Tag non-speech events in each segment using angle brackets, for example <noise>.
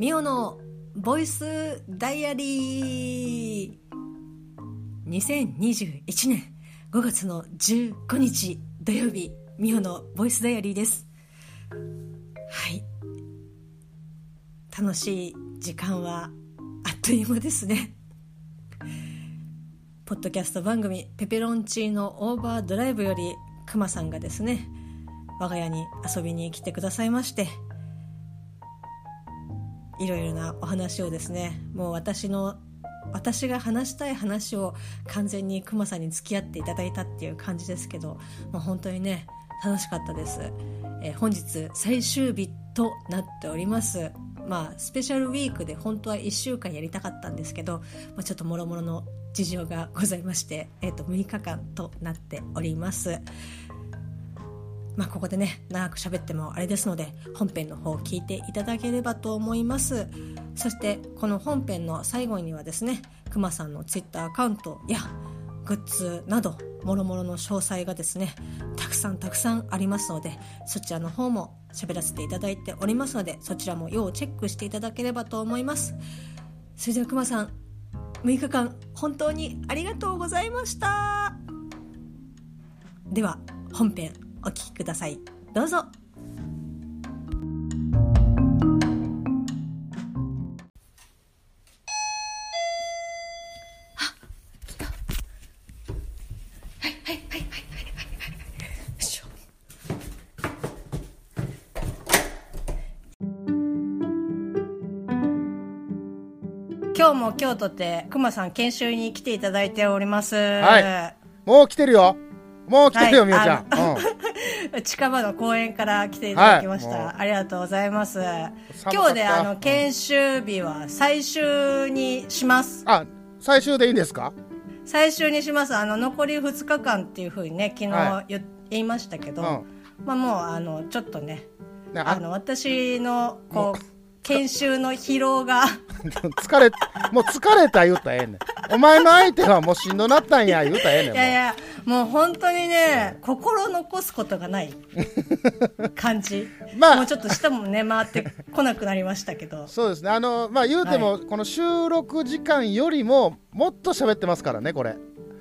ミオのボイスダイアリー。2021年5月の15日土曜日ミオのボイスダイアリーです。はい。楽しい時間はあっという間ですね。ポッドキャスト番組「ペペロンチーノオーバードライブ」よりクマさんがですね我が家に遊びに来てくださいましていろいろなお話をですねもう私の私が話したい話を完全にクマさんに付き合っていただいたっていう感じですけど、まあ、本当にね楽しかったです、えー、本日最終日となっております。まあスペシャルウィークで本当は1週間やりたかったんですけど、まあ、ちょっともろもろの事情がございまして、えー、と6日間となっております。まあ、ここでね長く喋ってもあれですので本編の方を聞いていただければと思います。そしてこの本編の最後にはですねくまさんのツイッターアカウントやグッズなどもろもろの詳細がですねたくさんたくさんありますのでそちらの方も喋らせていただいておりますのでそちらも要チェックしていただければと思います。それではくまさん6日間本当にありがとうございました。では本編お聞きくださいどうぞ今日も京都ってくまさん研修に来ていただいております。はい。もう来てるよ。もう来てるよ、みおちゃん。<laughs> 近場の公園から来ていただきました。はい、ありがとうございます。今日であの、研修日は最終にします。あ、最終でいいんですか？最終にします。あの、残り2日間っていうふうにね、昨日、はい、言いましたけど、うん、まあもう、あの、ちょっとね、あの、私の、こう、研修の疲労が。<laughs> 疲れもう疲れた言うたらええねん。お前の相手はもうしんどなったんや言うたらええねんいやいやもう本当にね心残すことがない。<laughs> 感じ。まあ。もうちょっと下もね回ってこなくなりましたけど。そうですね。あのまあ言うても、はい、この収録時間よりももっと喋ってますからねこれ。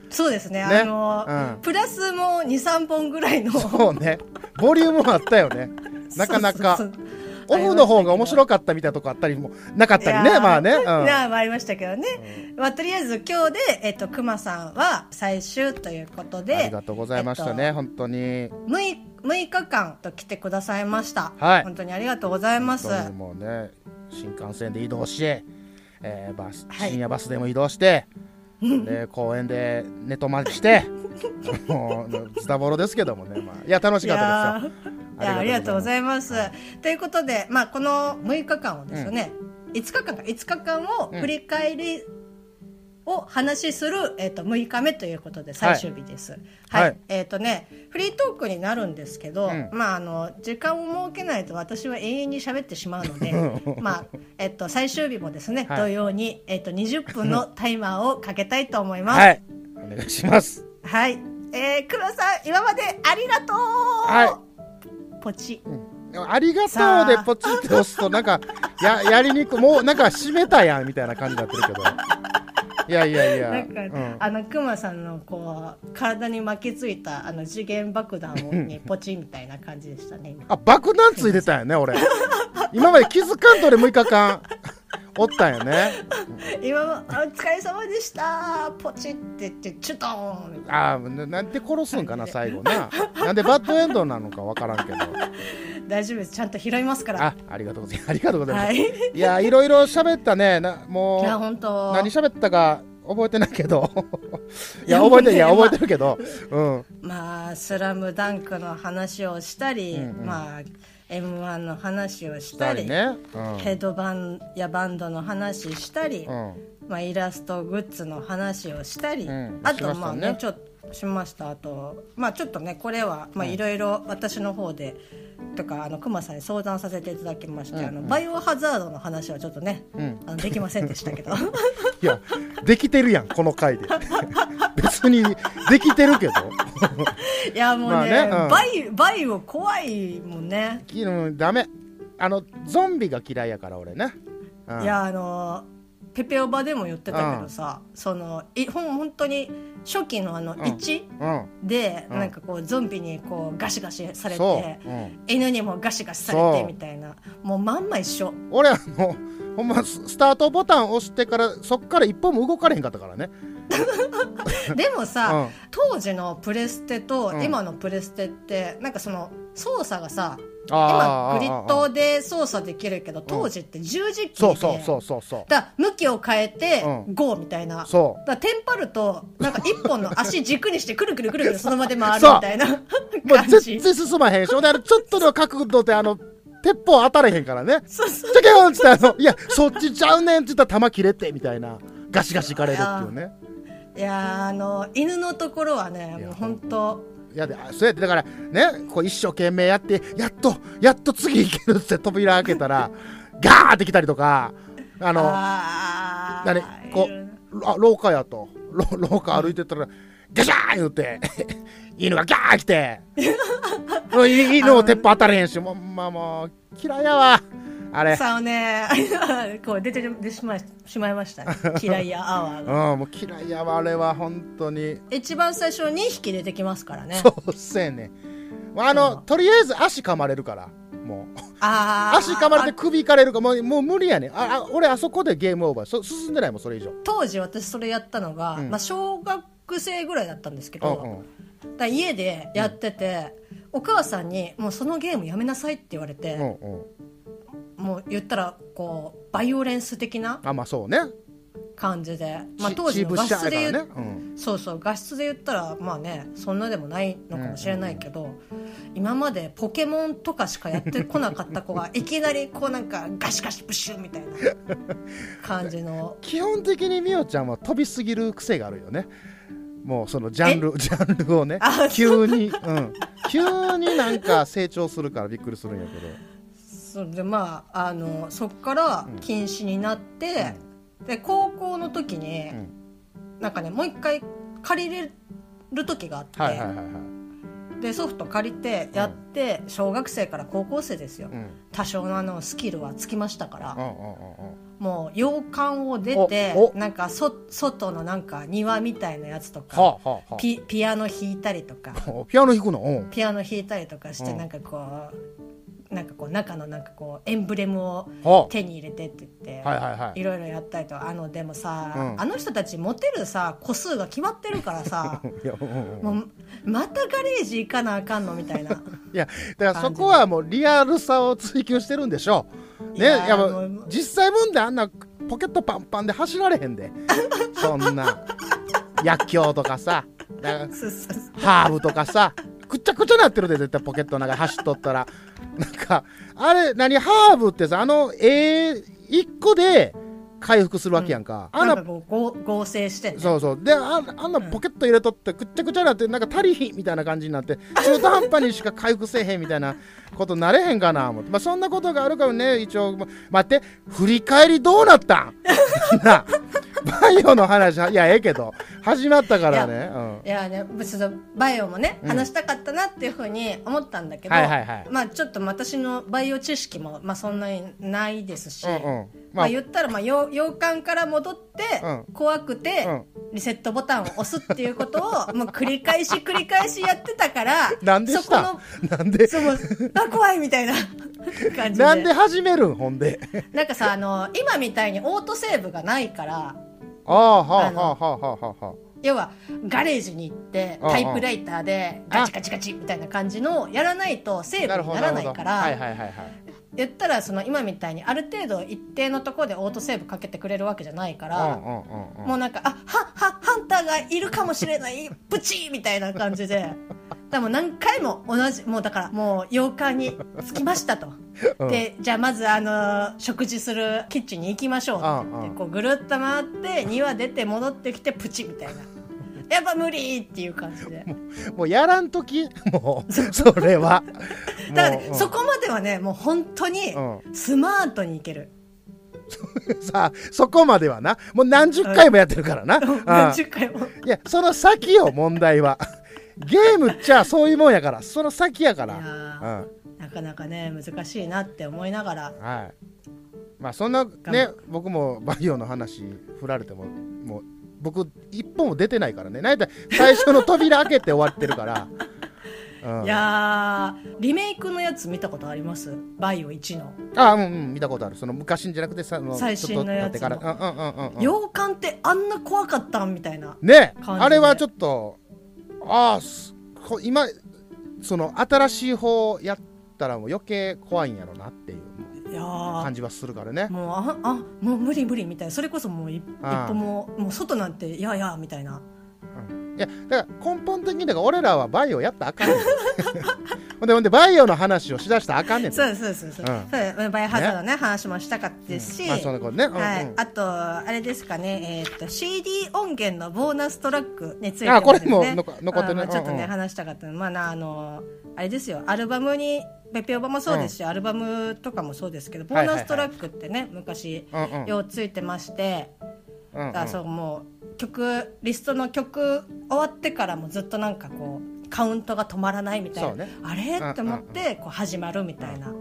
そうですね、ね、あの、うん、プラスも23本ぐらいの。そうね。ボリュームもあったよね。<laughs> なかなかそう。そうそうオフの方が面白かったみたいなとこあったりもなかったりね、まあね。うん、あありましたけどね。うん、まあ、とりあえず今日で、えっと、熊さんは最終ということで。ありがとうございましたね、えっと、本当に。6, 6日間と来てくださいました。はい。本当にありがとうございます。もうね、新幹線で移動し、えー、バス、深夜バスでも移動して、で公園で寝泊まりして <laughs> もうズタボロですけどもね、まあ、いや楽しかったですよ。いやありがとうございます。ということで、まあ、この6日間をですね、うん、5日間か。5日間を振り返りを話しする、えー、と6日目ということで最終日です。はい、はい、えっ、ー、とねフリートークになるんですけど、うん、まああの時間を設けないと私は永遠に喋ってしまうので、<laughs> まあえっ、ー、と最終日もですね、はい、同様にえっ、ー、と20分のタイマーをかけたいと思います。はい、お願いします。はい、えー、黒さん今までありがとう。はい。ポチ、うん、ありがとうでポチって押すとなんかややりにくもうなんか閉めたやんみたいな感じになってるけどいやいやいや。なんか、うん、あのクマさんのこう体に巻きついたあの次元爆弾に <laughs> ポチみたいな感じでしたねあ爆弾ついてたよね俺。今まで気づかんとで6日間。おったんよね。今も「お疲れ様でした。ポチ」って言ってチュトーンああなんで殺すんかな最後な。なんでバッドエンドなのか分からんけど。大丈夫です。ちゃんと拾いますから。あありがとうございますありがとうございます、はい、いやいろいろ喋ったね。なもういや本当。何喋ったか覚えてないけど。<laughs> いや覚えてるいや <laughs> 覚えてるけど、うん、まあ「スラムダンクの話をしたり、うんうん、まあ m 1の話をしたり、ね。うん、ヘッドバンやバンドの話したり、うん、まあ、イラストグッズの話をしたり、うん、あとまあねちょっとしました。あとまあちょっとねこれはい。ろいろ私の方で、とかあの熊さんに相談させていただきまして、うんうん、あのバイオハザードの話はちょっとね、うん、あのできませんでしたけど。<laughs> いやできてるやんこの回で。<laughs> 別にできてるけど。<laughs> いやもうねね、うん、バイバイオ怖いもんね。ダメ。あのゾンビが嫌いやから俺ね。うん。いやあのペペオバでも言ってたけどさ、そのいほん本当に初期のあのん。1うん。で、うん。なんかこうゾンビにこうガシガシされそてう、うん、犬にもガシガシされてみたいな。もうまんま一緒。俺あのほんまススタートボタン押してからそっから一歩も動かれへんかったからね、<laughs> でもうさ、ん、当時のプレステとうん。今のプレステってなんかその操作がさ今グリッドで操作できるけど当時って十字キーでそうそうそうそうそう。だ向きを変えてうん。GO みたいな。そだからテンパるとなんか一本の足軸にしてくるくるくるくる <laughs> その場で回るみたいなう。もう全然進まへん。しほんであのちょっとの角度であの鉄砲当たれへんからね。そうそう。チェケヨンっつってあのいやそっちちゃうねんって言ったら弾切れてみたいなガシガシいかれるっていうね。いやーあの犬のところはねもう本当いやであそうやってだからねこう一生懸命やってやっとやっと次行けるって扉開けたら <laughs> ガーって来たりとかあのあー。何こいるあ廊下やと。ろ廊下歩いてったらガシャーン言って <laughs> 犬がギャー来て。<laughs> 犬も鉄砲当たれへんしもうまあもう嫌いやわあれ。さあね <laughs> こう出て出しまいしまいましたね。<laughs> 嫌いやアワーうんがもう嫌いやわあれは本当に。一番最初2匹出てきますからね。そうっせえね。あのとりあえず足噛まれるからもう。足噛まれて首いかれるからもうもう無理やね。んああ俺あそこでゲームオーバー。そ進んでないもんそれ以上。当時私それやったのが、うん。まあ、小学生ぐらいだったんですけど、うんうん。だ家でやってて、お母さんに「もうそのゲームやめなさい」って言われて、うんうんもう言ったらこうバイオレンス的なあまあそうね。感じで、まあ、ち当時の画質で言ね。うん。そうそう画質で言ったらまあねそんなでもないのかもしれないけど、今までポケモンとかしかやってこなかった子がいきなりこうなんかガシガシプシュみたいな感じの。<laughs> 基本的にみおちゃんは飛びすぎる癖があるよね。もうそのジャンルジャンルをね。あ急に、うん、急になんか成長するからびっくりするんやけどそれでまああのそっから禁止になって、で高校の時に、うん。なんかねもう一回借りれる時があって、でソフト借りてやって、小学生から高校生ですよ、うん。多少のあのスキルはつきましたから、もう洋館を出てなんかそ外のなんか庭みたいなやつとか、ピピアノ弾いたりとかあピアノ弾くの？うん。ピアノ弾いたりとかして、うん。なんかこうなんかこう中のなんかこうエンブレムをは手に入れてって言って、あはいはいはい。いろいろやったりとあのでもさ、うん。あの人たちモテるさ個数が決まってるからさ <laughs> もうまたガレージ行かなあかんのみたいな。<laughs> いやだからそこはもうリアルさを追求してるんでしょう。ねいややっぱもう実際問題あんなポケットパンパンで走られへんで。そんな。<laughs> 薬莢とかさハーブとかさくっちゃくちゃなってるで絶対ポケットの中走っとったら。なんかあれ何ハーブってさあの絵一個で回復するわけやんか、あんなんな合合成してね。そうそう。でああんなポケット入れとってくっちゃくちゃなってなんか足りひんみたいな感じになって中途半端にしか回復せえへんみたいなことなれへんかな思って、まあ、そんなことがあるからね一応ま待って振り返りどうなったん？な <laughs> バイオの話いやええけど。始まったからね。うん。いやね別にバイオもね、うん。話したかったなっていうふうに思ったんだけど、はいはいはい。まあちょっと私のバイオ知識も、まあ、そんなにないですし、うんうん。まあ、言ったら、まあ、洋洋館から戻って、うん。怖くて、うん。リセットボタンを押すっていうことを <laughs> もう繰り返し繰り返しやってたからなんでそこなんで？のそうもうあ怖いみたいな <laughs> 感じで。なんで始めるん？ほんで。なんかさあの今みたいにオートセーブがないからああはああのはあはあはあはあ。要はガレージに行ってタイプライターでガチガチガチみたいな感じのをやらないとセーブにならないから、言ったらその今みたいにある程度一定のところでオートセーブかけてくれるわけじゃないから、もうなんかあははハンターがいるかもしれないプチーみたいな感じででも何回も同じもうだからもう洋館に着きましたと。うん。でじゃあまずあの食事するキッチンに行きましょうってこうぐるっと回って庭出て戻ってきてプチみたいな。<laughs> やっぱ無理っていう感じで。もうやらんとき <laughs> もうそれは。<laughs> だから、ううん。そこまではねもう本当にうスマートにいける、さあそこまではな。もう何十回もやってるからな、うん。何十回も。いやその先よ問題はゲームっちゃそういうもんやから。その先やから、ーなかなかね難しいなって思いながら。うん、はい。まあそんな張ね僕もバイオの話振られてももう僕一本も出てないからね。なんや最初の扉開けて終わってるから、うん、いやーリメイクのやつ見たことあります？バイオ1の。あうんうん見たことある。その昔じゃなくてさあの最新のやつちょっと経ってから。うんうんうんうん洋館ってあんな怖かったんみたいなね。あれはちょっとああ今その新しい方やったらもう余計怖いんやろなっていう感じはするからね。もうああもう無理無理みたいな。それこそもう一歩ももう外なんていやいやみたいな。うん。いやだから根本的にだから俺らはバイオやったらあかん <laughs> ほんでほんでバイオの話をしだしたらあかんねんて。そうそうそうそう、うんバイオハザードね話もしたかったですし、まあそことね、うんうん。はい、あとあれですかね、えー、と CD 音源のボーナストラックについてあこれも残残ってるねちょっとね、うんうん。話したかったのまあなあのあれですよ。アルバムにペペオバもそうですし、アルバムとかもそうですけどボーナストラックってね、昔うんうん。ようついてまして、うそうもう曲リストの曲終わってからもずっとなんかこうカウントが止まらないみたいな、ね。あれ？うんって思ってこう始まるみたいな、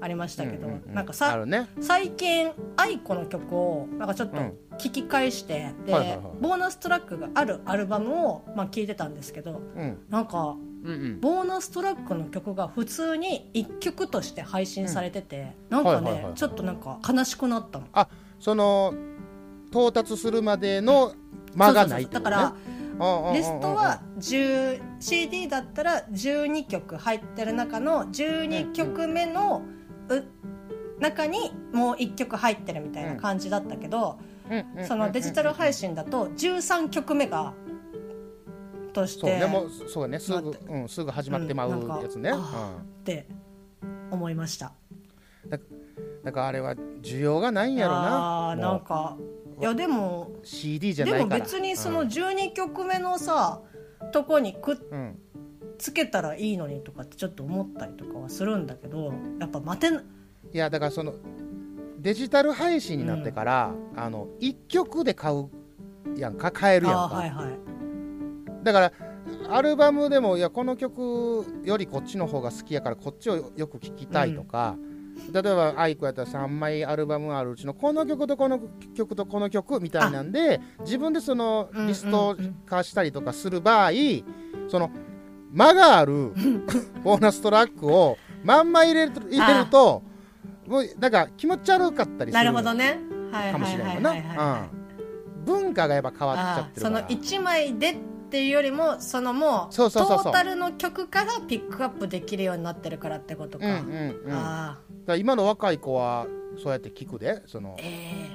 ありましたけど、うんうんうんなんかさね。最近愛子の曲をなんかちょっとうん。聞き返して、で、はいはいはい。ボーナストラックがあるアルバムをまあ聞いてたんですけどうん。なんかうんうん。ボーナストラックの曲が普通に1曲として配信されてて、なんかね、はいはいはいはい。ちょっとなんか悲しくなったの。あその到達するまでの間がないね。だからリストは10 CD だったら12曲入ってる中の12曲目のう中にもう1曲入ってるみたいな感じだったけど、そのデジタル配信だと13曲目がとしてそうねもうそうね。すぐうんすぐ始まってまうやつね、うん。って思いました。だからあれは需要がないんやろな。あなんかいやでも CD じゃでもないから。別にその12曲目のさ、とこにくっうん、うんつけたらいいのにとかってちょっと思ったりとかはするんだけどやっぱ待てないやだからそのデジタル配信になってから、あの1曲で買うやんか買えるやんか、はいはい。だからアルバムでもいやこの曲よりこっちの方が好きやからこっちをよく聴きたいとか、例えば aiko やったら3枚アルバムあるうちのこの曲とこの曲とこの曲みたいなんで自分でそのリスト化したりとかする場合、その間がある <laughs> ボーナストラックをまんま入れる入れるともうなんか気持ち悪かったりすなるほどね。はいかもしれんよはいな。うん。文化がやっぱ変わっちゃってるから。1枚でっていうよりもそのもうトータルの曲からピックアップできるようになってるからってことか、うんうんうん、だかあら今の若い子はそうやって聞くでそのーえ。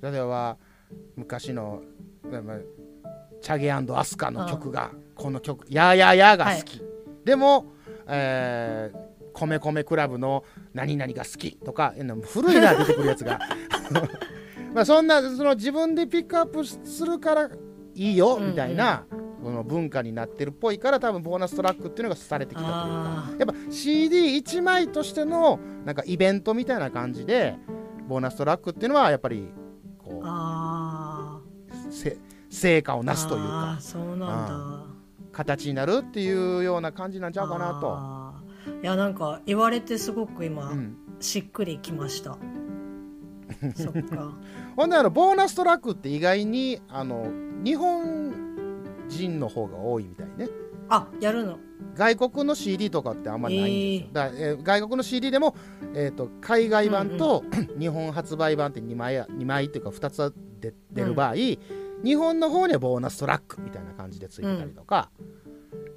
例えば昔のチャゲアスカの曲がこの曲「やーやーやー」が好き、でも、えー米米クラブの何々が好きとかえー古いな出てくるやつが。<laughs> まあそんなその自分でピックアップするからいいようんうん。みたいな、この文化になってるっぽいから多分ボーナストラックっていうのがされてきたというか。あやっぱ CD1 枚としてのなんかイベントみたいな感じでボーナストラックっていうのはやっぱりこうせ成果をーなすというか。そうなんだ。形になるっていうような感じなんちゃうかなと。いやなんか言われてすごく今、うん、しっくりきました。<laughs> そっか。ほんであのボーナストラックって意外にあの日本人の方が多いみたいね。あやるの？外国の CD とかってあんまりないんですよ、えー。だえー外国の CD でも、えー、と海外版と、<clears throat> 日本発売版って2枚や2枚っていうか2つで出る場合、日本の方にはボーナストラックみたいな感じでついてたりとか、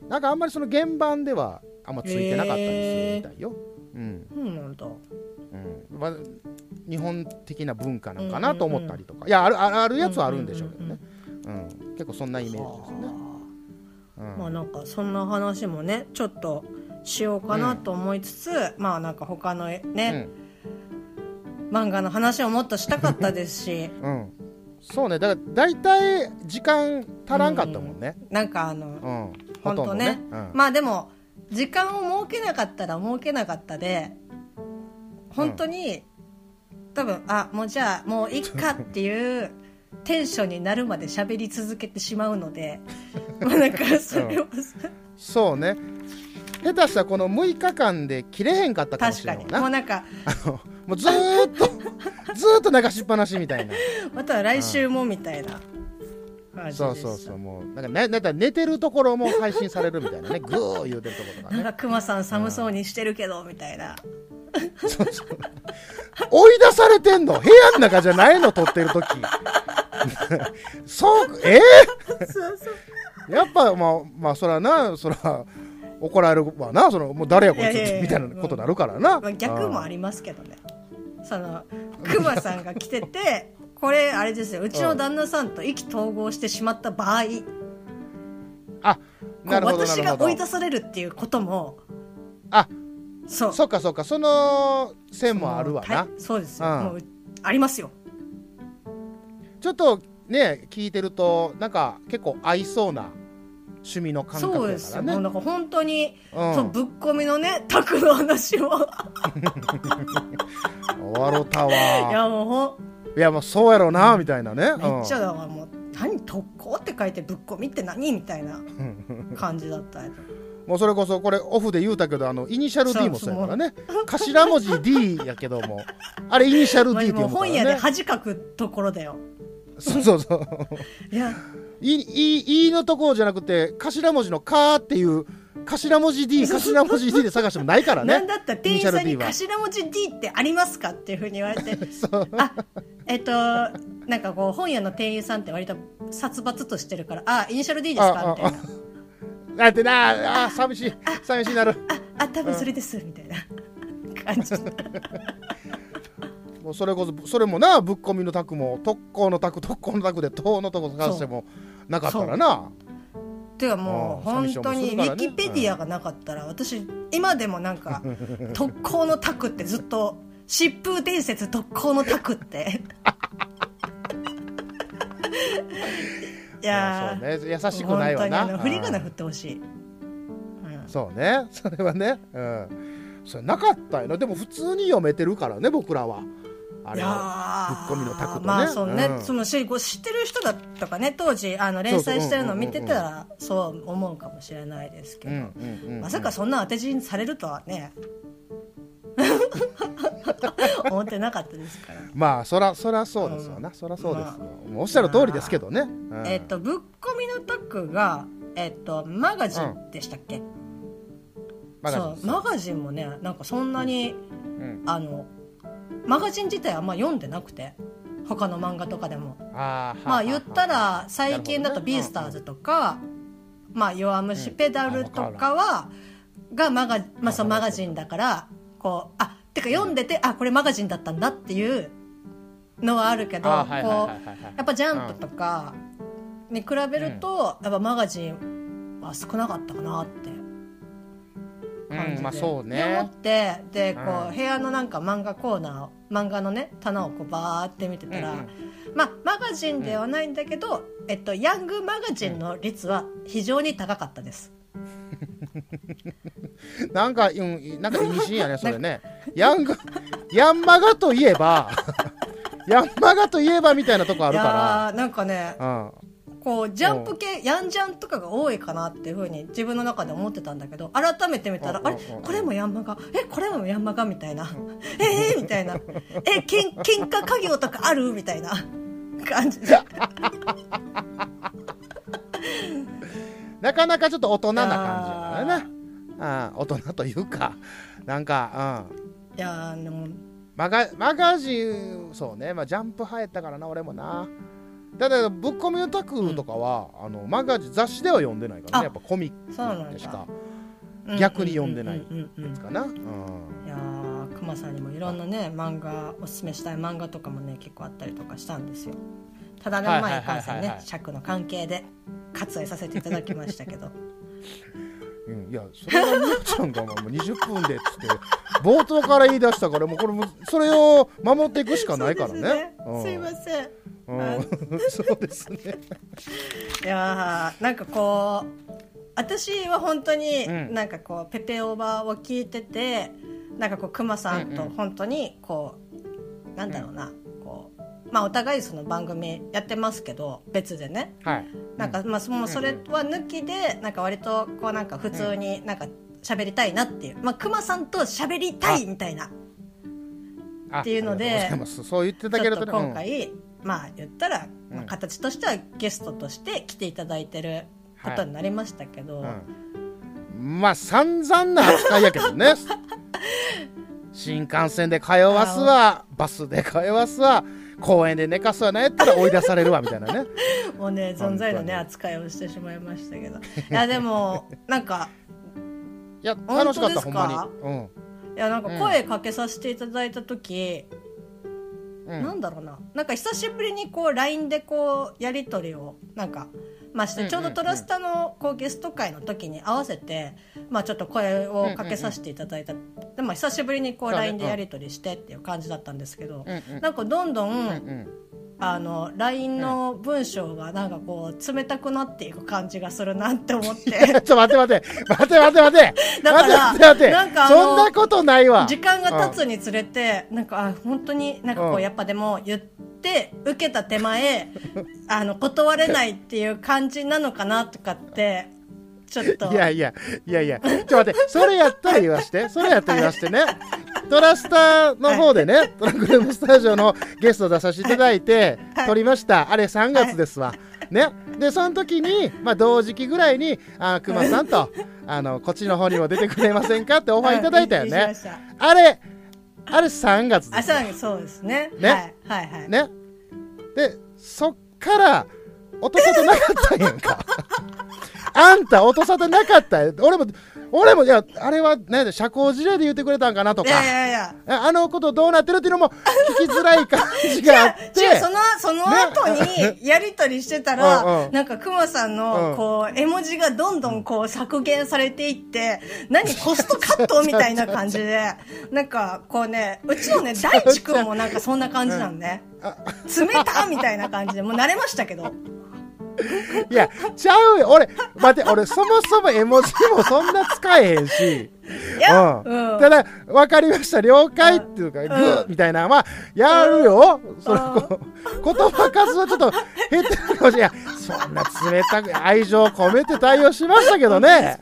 なんかあんまりその原版ではあんまついてなかったりするみたいよ、うん。そうなんだ。うん。まあ、日本的な文化なんかなと思ったりとか、いやあるあるやつはあるんでしょうけどね、うん結構そんなイメージですね、はうん。あまあなんかそんな話もねちょっとしようかなと思いつつ、まあなんか他のね、漫画の話をもっとしたかったですし。うん。うんそうね。だから大体時間足らんかったもんね、なんかあの、うん。とね。うん。まあでも時間を設けなかったら設けなかったで本当に、多分あもうじゃあもういっかっていうテンションになるまで喋り続けてしまうので <laughs> まあなんかそれをさ、そうね。下手したらこの6日間で切れへんかったかもしれな。いなもうなんかもうずーっと <laughs> ずーっと流しっぱなしみたいな。また来週もみたいなそうそうそう。もうなんかねなんか寝てるところも配信されるみたいなね。グー言うてるところとかね。なんかクマさん寒そうにしてるけどみたいな。そうそう。追い出されてんの。部屋の中じゃないの撮ってる時 <laughs> そうえ？そうそう。ー、やっぱまあまあそらなそら怒られるわなそのもう誰やこいつみたいなことになるからな、まあ、逆もありますけどね。そのクマさんが来ててこれあれですようちの旦那さんと意気投合してしまった場合。こあうなるほどな私るほど。が追い出されるっていうこともあそう。そっかそっかその線もあるわな。はいそうですよ、うん。もうありますよちょっとね聞いてるとなんか結構合いそうな趣味の感覚そうやですよ。もうからねなんか本当に、うん。そうぶっ込みのねタクの話を終わろたわ。いやもうほんいやもうそうやろなみたいなね。めっちゃだからもう何特攻って書いてぶっ込みって何みたいな <laughs> 感じだったよもうそれこそこれオフで言うたけどあのイニシャル D もそうやからね。頭文字 D やけども。あれイニシャル D ってもう読むから <laughs> 本屋でね恥かくところだよそうそう。そういや。いいいのところじゃなくて頭文字の「か」っていう頭文字 D 頭文字 D で探してもないからね。なんだった？ら店員さんに頭文字 D ってありますかっていうふうに言われて。<laughs> そう。あえっとなんかこう本屋の店員さんって割と殺伐としてるからあイニシャル D ですああかみたいな。だってなあ寂しい。寂しいなる。あ多分それですみたいな。<laughs> 感じもうそれこそそれもなぶっ込みのタクも特攻のタク特攻のタクで塔のとこ探してもなかったらな。てかもううん本当にウィキペディアがなかったら私今でもなんか <laughs> 特攻のタクってずっと疾風伝説特攻のタクって。<laughs> いやそうね。優ーしくないわな。振り仮名うん振ってほしい、うん。そうね。それはね。うん。それなかったよな。でも普通に読めてるからね僕らはあいやれぶっ込みのタクとね。まあそうね、うん。その知ってる人だったかね。当時あの連載してるのを見てたらそう思うかもしれないですけど、まさかそんな当て字にされるとはね。<laughs> 思ってなかったですから、<laughs> まあそらそらそうですよな、そらそうですよ、もうおっしゃる通りですけどね、うん。えっ、とぶっ込みのタクがえっ、とマガジンでしたっけ、マガジン。そうマガジンもねなんかそんなに、うん。あのマガジン自体あんま読んでなくて他の漫画とかでも。まあ言ったらは最近だと「なるほどね。ビースターズ」とか「まあ弱虫ペダル」とかはがマガ,、まあ、そのマガジンだからこうあてか読んでてあこれマガジンだったんだっていうのはあるけどこはいうやっぱ「ジャンプ」とかに比べるとやっぱマガジンは少なかったかなって感じで,、うんまあそうで思っねてでこう、うん部屋のなんか漫画コーナーを漫画のね棚をこうバーって見てたら、うんうんまあマガジンではないんだけど、えっと、ヤングマガジンの率は非常に高かったです。<laughs> なんか、うん、なんか意味深やね、それね。ヤング、ヤンマガといえば、<laughs> ヤンマガといえばみたいなとこあいるかやーなんかねら。うん。こうジャンプ系ヤンジャンとかが多いかなっていうふうに自分の中で思ってたんだけど改めて見たらうんあれうんうん。これもヤンマガえこれもヤンマガみたいな。えー、みたいな。えけん喧嘩家業とかある？みたいな。感じで。なかなかちょっと大人な感じやからね。うん、大人というか、なんか、うん。いやーでも。マガマガジン、そうね、まあ、ジャンプ入ったからな、俺もな。ただ、ぶっ込みのタクとかは、あのマガジン、雑誌では読んでないからね、あやっぱコミックでしか、うん逆に読んでないうん。うんうんうんかな。うん。いやークマさんにもいろんなね漫画おすすめしたい漫画とかもね結構あったりとかしたんですよ。ただねはいまあはいかんせんね尺の関係で割愛させていただきましたけどうん、いや、それはみよちゃんがもう20分でっつって、冒頭から言い出したから、もうこれも、それを守っていくしかないからね。ね。すいません。うん、うん <laughs> そうですね。いやーなんかこう私は本当にうん。なんかこうペペオーバーを聞いててなんかこうクマさんとうんうん。本当にこうなんだろうなまあお互いその番組やってますけど別でね。はい。なんかまあそもうそれは抜きでなんか割とこうなんか普通になんか喋りたいなっていう、まあ、熊さんと喋りたいみたいな。あっていうのでそう言ってたけれどね。今回、まあ言ったら、ま形としてはゲストとして来ていただいてることになりましたけど、うん。うんまあ散々な扱いやけどね。<laughs> 新幹線で通わすわ。バスで通わすわ公園で寝かすわなんやったら追い出されるわみたいなね。<laughs> もうね存在のね本扱いをしてしまいましたけど。いやでもなんかいや楽しかったほんまに。いやなんか声かけさせていただいた時、うん、うん、なんだろうな。なんか久しぶりにこう LINE でこうやり取りをなんかまあしてちょうどトラスタのこうゲスト会の時に合わせて、まあ、ちょっと声をかけさせていただいた、でも久しぶりにこう LINE でやり取りしてっていう感じだったんですけど、うなんかどんどんあの LINE の文章がなんかこう冷たくなっていく感じがするなって思って。ちょっと待って待って。待って待って待って。<laughs> だから待って待って。なんかそんなことないわ。時間が経つにつれてなんかあ本当になんかこううん。やっぱでも言って受けた手前 <laughs> あの断れないっていう感じなのかなとかってちょっといやいやいやいや。ちょっと待ってそれやったら言わして。それやったら言わしてね。トラスタの方でね、トランクルームスタジオのゲスト出させていただいて、はい。撮りました。あれ3月ですわ、ね。でその時に、まあ、同時期ぐらいにあ熊さんとあのこっちの方にも出てくれませんかってオファーいただいたよね。あれあれ3月ですよあそうですね。ね。はいはいはい、ね。でそっから落となかったんやんかあんた落とさてなかった？よ俺も俺もいやあれはね社交辞令で言ってくれたんかなとか。いやいやいや。ああのことどうなってるっていうのも聞きづらい感じがあって。<laughs> 違うそのその後にやり取りしてたら、<laughs> うんうん。なんかクマさんのこう絵文字がどんどんこう削減されていって何コストカットみたいな感じでなんかこうねうちのね <laughs> 大地君もなんかそんな感じなんね冷たみたいな感じでもう慣れましたけどいやちゃうよ。俺待って俺そもそも絵文字もそんな使えへんし。ううん。ん、ただ分かりました。了解っていうか、グーみたいなまあやるよ、そのこ言葉数はちょっと減ってるかもしれないそんな冷たく愛情込めて対応しましたけどね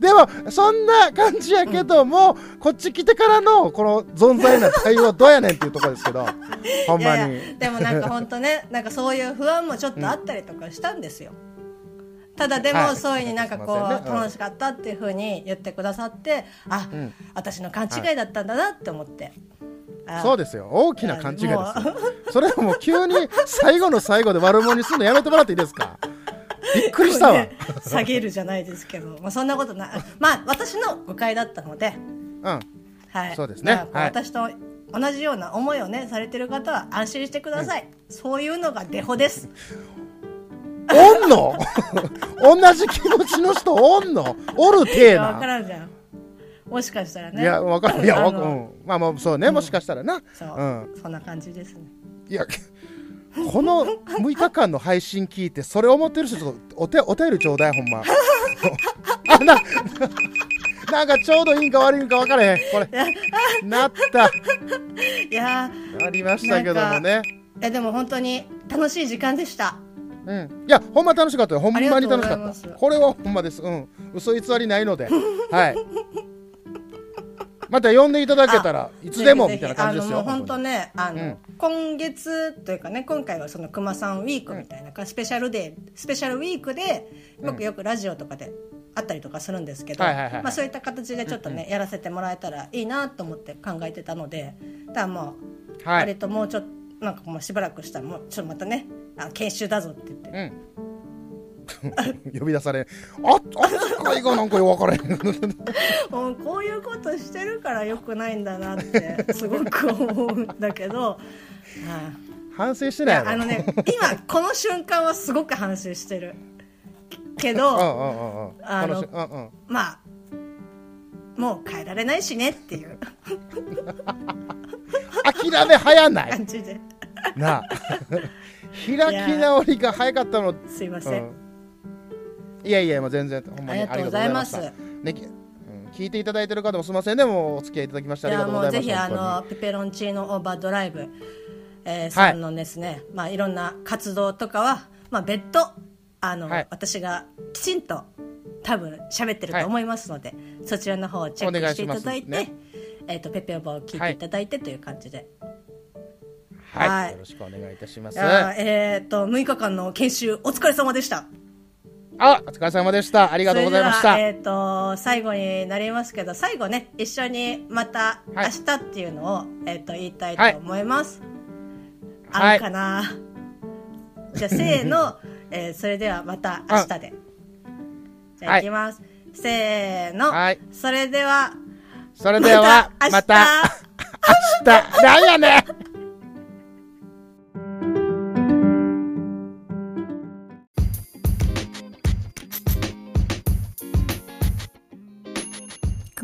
でもそんな感じやけども、こっち来てからのこの存在な対応どうやねんっていうところですけど <laughs> ほんまに。やでもなんか本当ね <laughs> なんかそういう不安もちょっとあったりとかしたんですよ、ただではい。もそういうになんかこう、ね。うん。楽しかったっていうふうに言ってくださってあ、ん。私の勘違いだったんだなって思って、あそうですよ。大きな勘違いですそれはもう急に最後の最後で悪者にするのやめてもらっていいですか？びっくりしたわ、ね下げるじゃないですけど、まあ、そんなことない。まあ私の誤解だったので、うん。はい、そうですね。だからこうはい。私と同じような思いをねされてる方は安心してください、そういうのがデフォです。おんの？同じ気持ちの人おんの？おるてえ分かならんじゃん。もしかしたらね。いやわかる。いやうん。まあまあそうね。もしかしたらな。そう、うん。そんな感じですね。いやこの6日間の配信聞いてそれ思ってる人ちょっとお手お便りちょうだいほんま。<laughs> あな <laughs> なんかちょうどいいんか悪いんか分からへん。これ。なった。いやありましたけどもね。ーえでも本当に楽しい時間でした。うん、いやほんま楽しかったよ。ほんまに楽しかった。これはほんまです。うん。嘘偽りないので。はいまた呼んでいただけたらいつでもみたいな感じですよ本当ねあの、うん。今月というかね今回はその熊さんウィークみたいな、スペシャルデースペシャルウィークでよくよくラジオとかであったりとかするんですけど、まあ、そういった形でちょっとね、やらせてもらえたらいいなと思って考えてたのでだからもう、はい。割ともうちょっとなんかもうしばらくしたらもうちょっとまたねあ研修だぞって言ってうん <laughs> 呼び出されああ会がなんかよ分からへん。<laughs> もうこういうことしてるからよくないんだなってすごく思うんだけど、は反省してい、いないあのね今この瞬間はすごく反省してる。け <laughs> うんどあの楽しうんうん。まあもう変えられないしねっていう。諦め早ない。感じで。なあ。開き直りが早かったの。すいません、うんいやいやもう全然ほんまにありがとうございます。ね聞いていただいてる方もすみませんでもお付き合いいただきましてあいやりがとうございますもうぜひあのペペロンチーノオーバードライブ、えーさんのですね、いまあいろんな活動とかはまあ別途あの、はい。私がきちんと多分喋ってると思いますので、そちらの方をチェックしていただいて、ね、えっ、ー、とペペオバを聞いていただいてという感じで。はい、はい、よろしくお願いいたします。えっ、ー、と6日間の研修お疲れ様でした。あ、お疲れ様でした。ありがとうございました。えっ、ー、と、最後になりますけど、最後ね、一緒にまた明日っていうのを、はい、えっ、と、言いたいと思います。はい、あるかな、じゃあ、せーの、<laughs> えー、それではまた明日で。じゃあ、いきます。せーの。はい。それでは、それでは、また、明日。<laughs> なんやね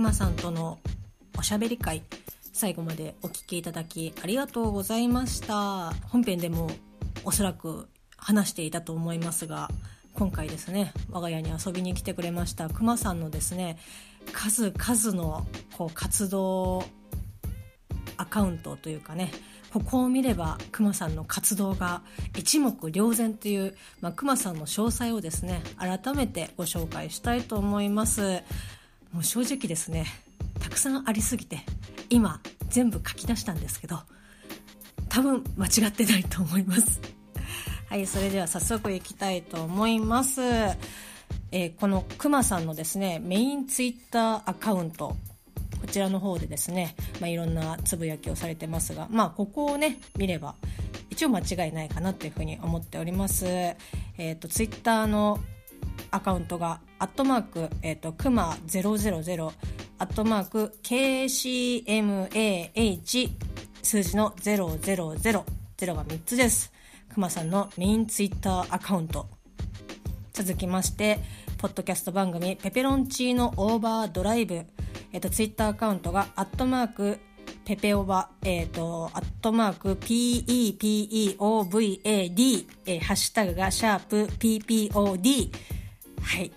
まさんとのおしゃべり会最後までお聞きいただきありがとうございました。本編でもおそらく話していたと思いますが今回ですね我が家に遊びに来てくれましたくまさんのですね数々のこう活動アカウントというかねここを見ればくまさんの活動が一目瞭然という、まあ、くまさんの詳細をですね改めてご紹介したいと思います。もう正直ですねたくさんありすぎて今全部書き出したんですけど多分間違ってないと思います <laughs> はいそれでは早速いきたいと思いますえー、このくまさんのですねメインツイッターアカウントこちらの方でですね、まあ、いろんなつぶやきをされてますが、まあ、ここをね見れば一応間違いないかなというふうに思っております。えっ、ー、とツイッターのアカウントが、アットマーク、えっ、ー、と、くま000、アットマーク、KCMAH、数字の000、0が3つです。くまさんのメインツイッターアカウント。続きまして、ポッドキャスト番組、ペペロンチーノオーバードライブ。えっ、ー、と、ツイッターアカウントが、アットマーク、ペペオバ、えっ、ー、と、アットマーク、PEPEOVAD、えー、ハッシュタグが、シャープ PPOD、はい。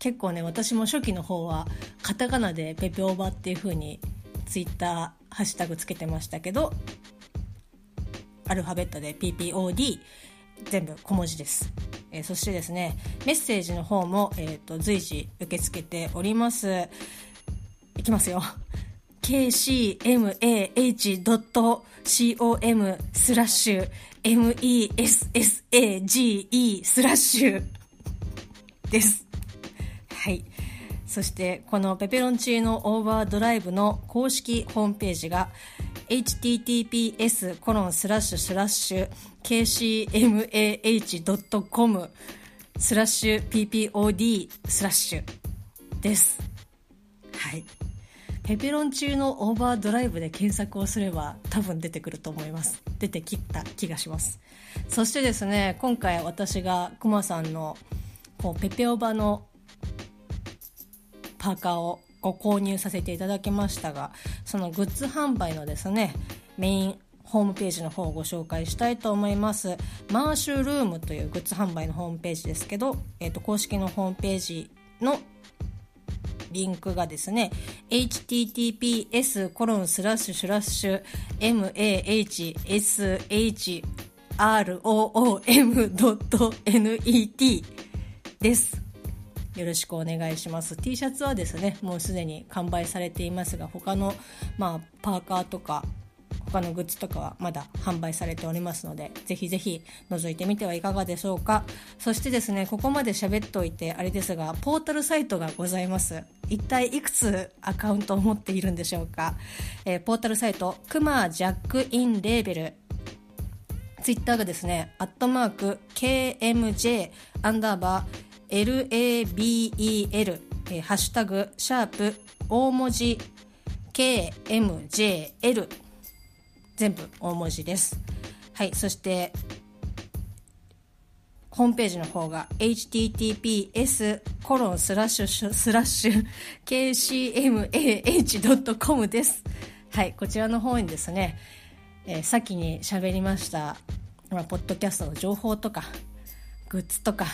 結構ね私も初期の方はカタカナでペペオバっていう風にツイッターハッシュタグつけてましたけどアルファベットで PPOD 全部小文字です、えー、そしてですねメッセージの方も、えーと、随時受け付けております。いきますよ。kcmah.com スラッシュ message スラッシュです。はい。そしてこのペペロンチーノオーバードライブの公式ホームページが https コロンスラッシュスラッシュ kcmah.com スラッシュ ppod スラッシュです。はい。ペペロンチーノオーバードライブで検索をすれば多分出てくると思います。出てきた気がします。そしてですね、今回私がクマさんのこうペペオバのパーカーをご購入させていただきましたがそのグッズ販売のですねメインホームページの方をご紹介したいと思いますマーシュルームというグッズ販売のホームページですけど、えー、と公式のホームページのリンクがですね https コロンスラッシュスラッシュ mahshroom.net です。よろしくお願いします。T シャツはですねもうすでに完売されていますが他の、まあ、パーカーとか他のグッズとかはまだ販売されておりますのでぜひぜひ覗いてみてはいかがでしょうか。そしてですねここまで喋っておいてあれですがポータルサイトがございます。一体いくつアカウントを持っているんでしょうか、えー、ポータルサイトクマジャックインレーベル。ツイッターがですね、アットマーク KMJ アンダーバー LABEL、えー、ハッシュタグ、シャープ、大文字、KMJL、全部大文字です。はい、そして、ホームページの方が https コロンスラッシュスラッシュ kcmah.com です。はい、こちらの方にですね、えー、先に喋りました、まあ、ポッドキャストの情報とか、グッズとか、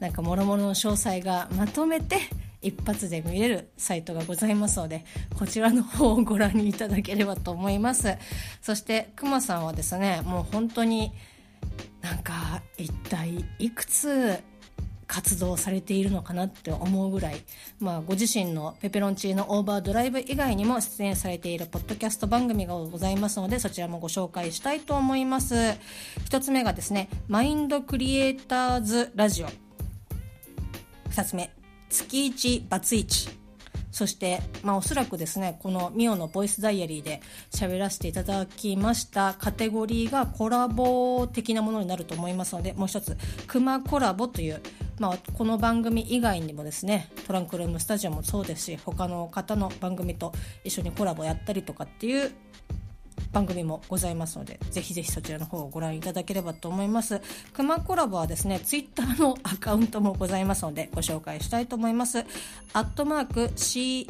なんか諸々の詳細がまとめて一発で見れるサイトがございますので、こちらの方をご覧いただければと思います。そして、くまさんはですね、もう本当になんか一体いくつ活動されているのかなって思うぐらい、まあ、ご自身のペペロンチーノオーバードライブ以外にも出演されているポッドキャスト番組がございますのでそちらもご紹介したいと思います。一つ目がですねマインドクリエイターズラジオ。二つ目。月一バツイチ。そして、まあ、おそらくですねこのミオのボイスダイアリーで喋らせていただきました。カテゴリーがコラボ的なものになると思いますのでもう一つクマコラボというまあ、この番組以外にもですねトランクルームスタジオもそうですし他の方の番組と一緒にコラボやったりとかっていう番組もございますのでぜひぜひそちらの方をご覧いただければと思いますクマコラボはですねツイッターの <laughs> アカウントもございますのでご紹介したいと思いますアットマーク C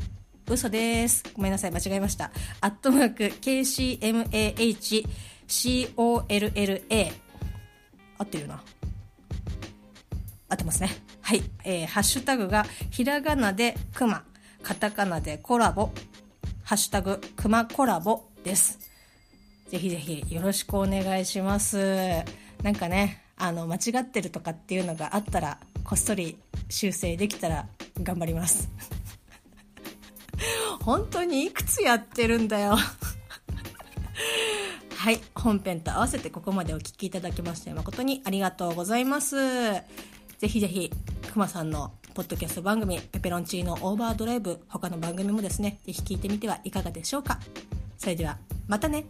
嘘です。ごめんなさい、間違えました。アットマーク KCMAHCOLLA 合ってるな。合ってますね。はい。えー、ハッシュタグがひらがなでくま、カタカナでコラボ、ハッシュタグくまコラボです。ぜひぜひよろしくお願いします。なんかね、あの、間違ってるとかっていうのがあったら、こっそり修正できたら頑張ります。<laughs> 本当にいくつやってるんだよ <laughs> はい。本編と合わせてここまでお聴きいただきまして誠にありがとうございます。ぜひぜひ、くまさんのポッドキャスト番組、ペペロンチーノオーバードライブ、他の番組もですね、ぜひ聞いてみてはいかがでしょうか。それでは、またね。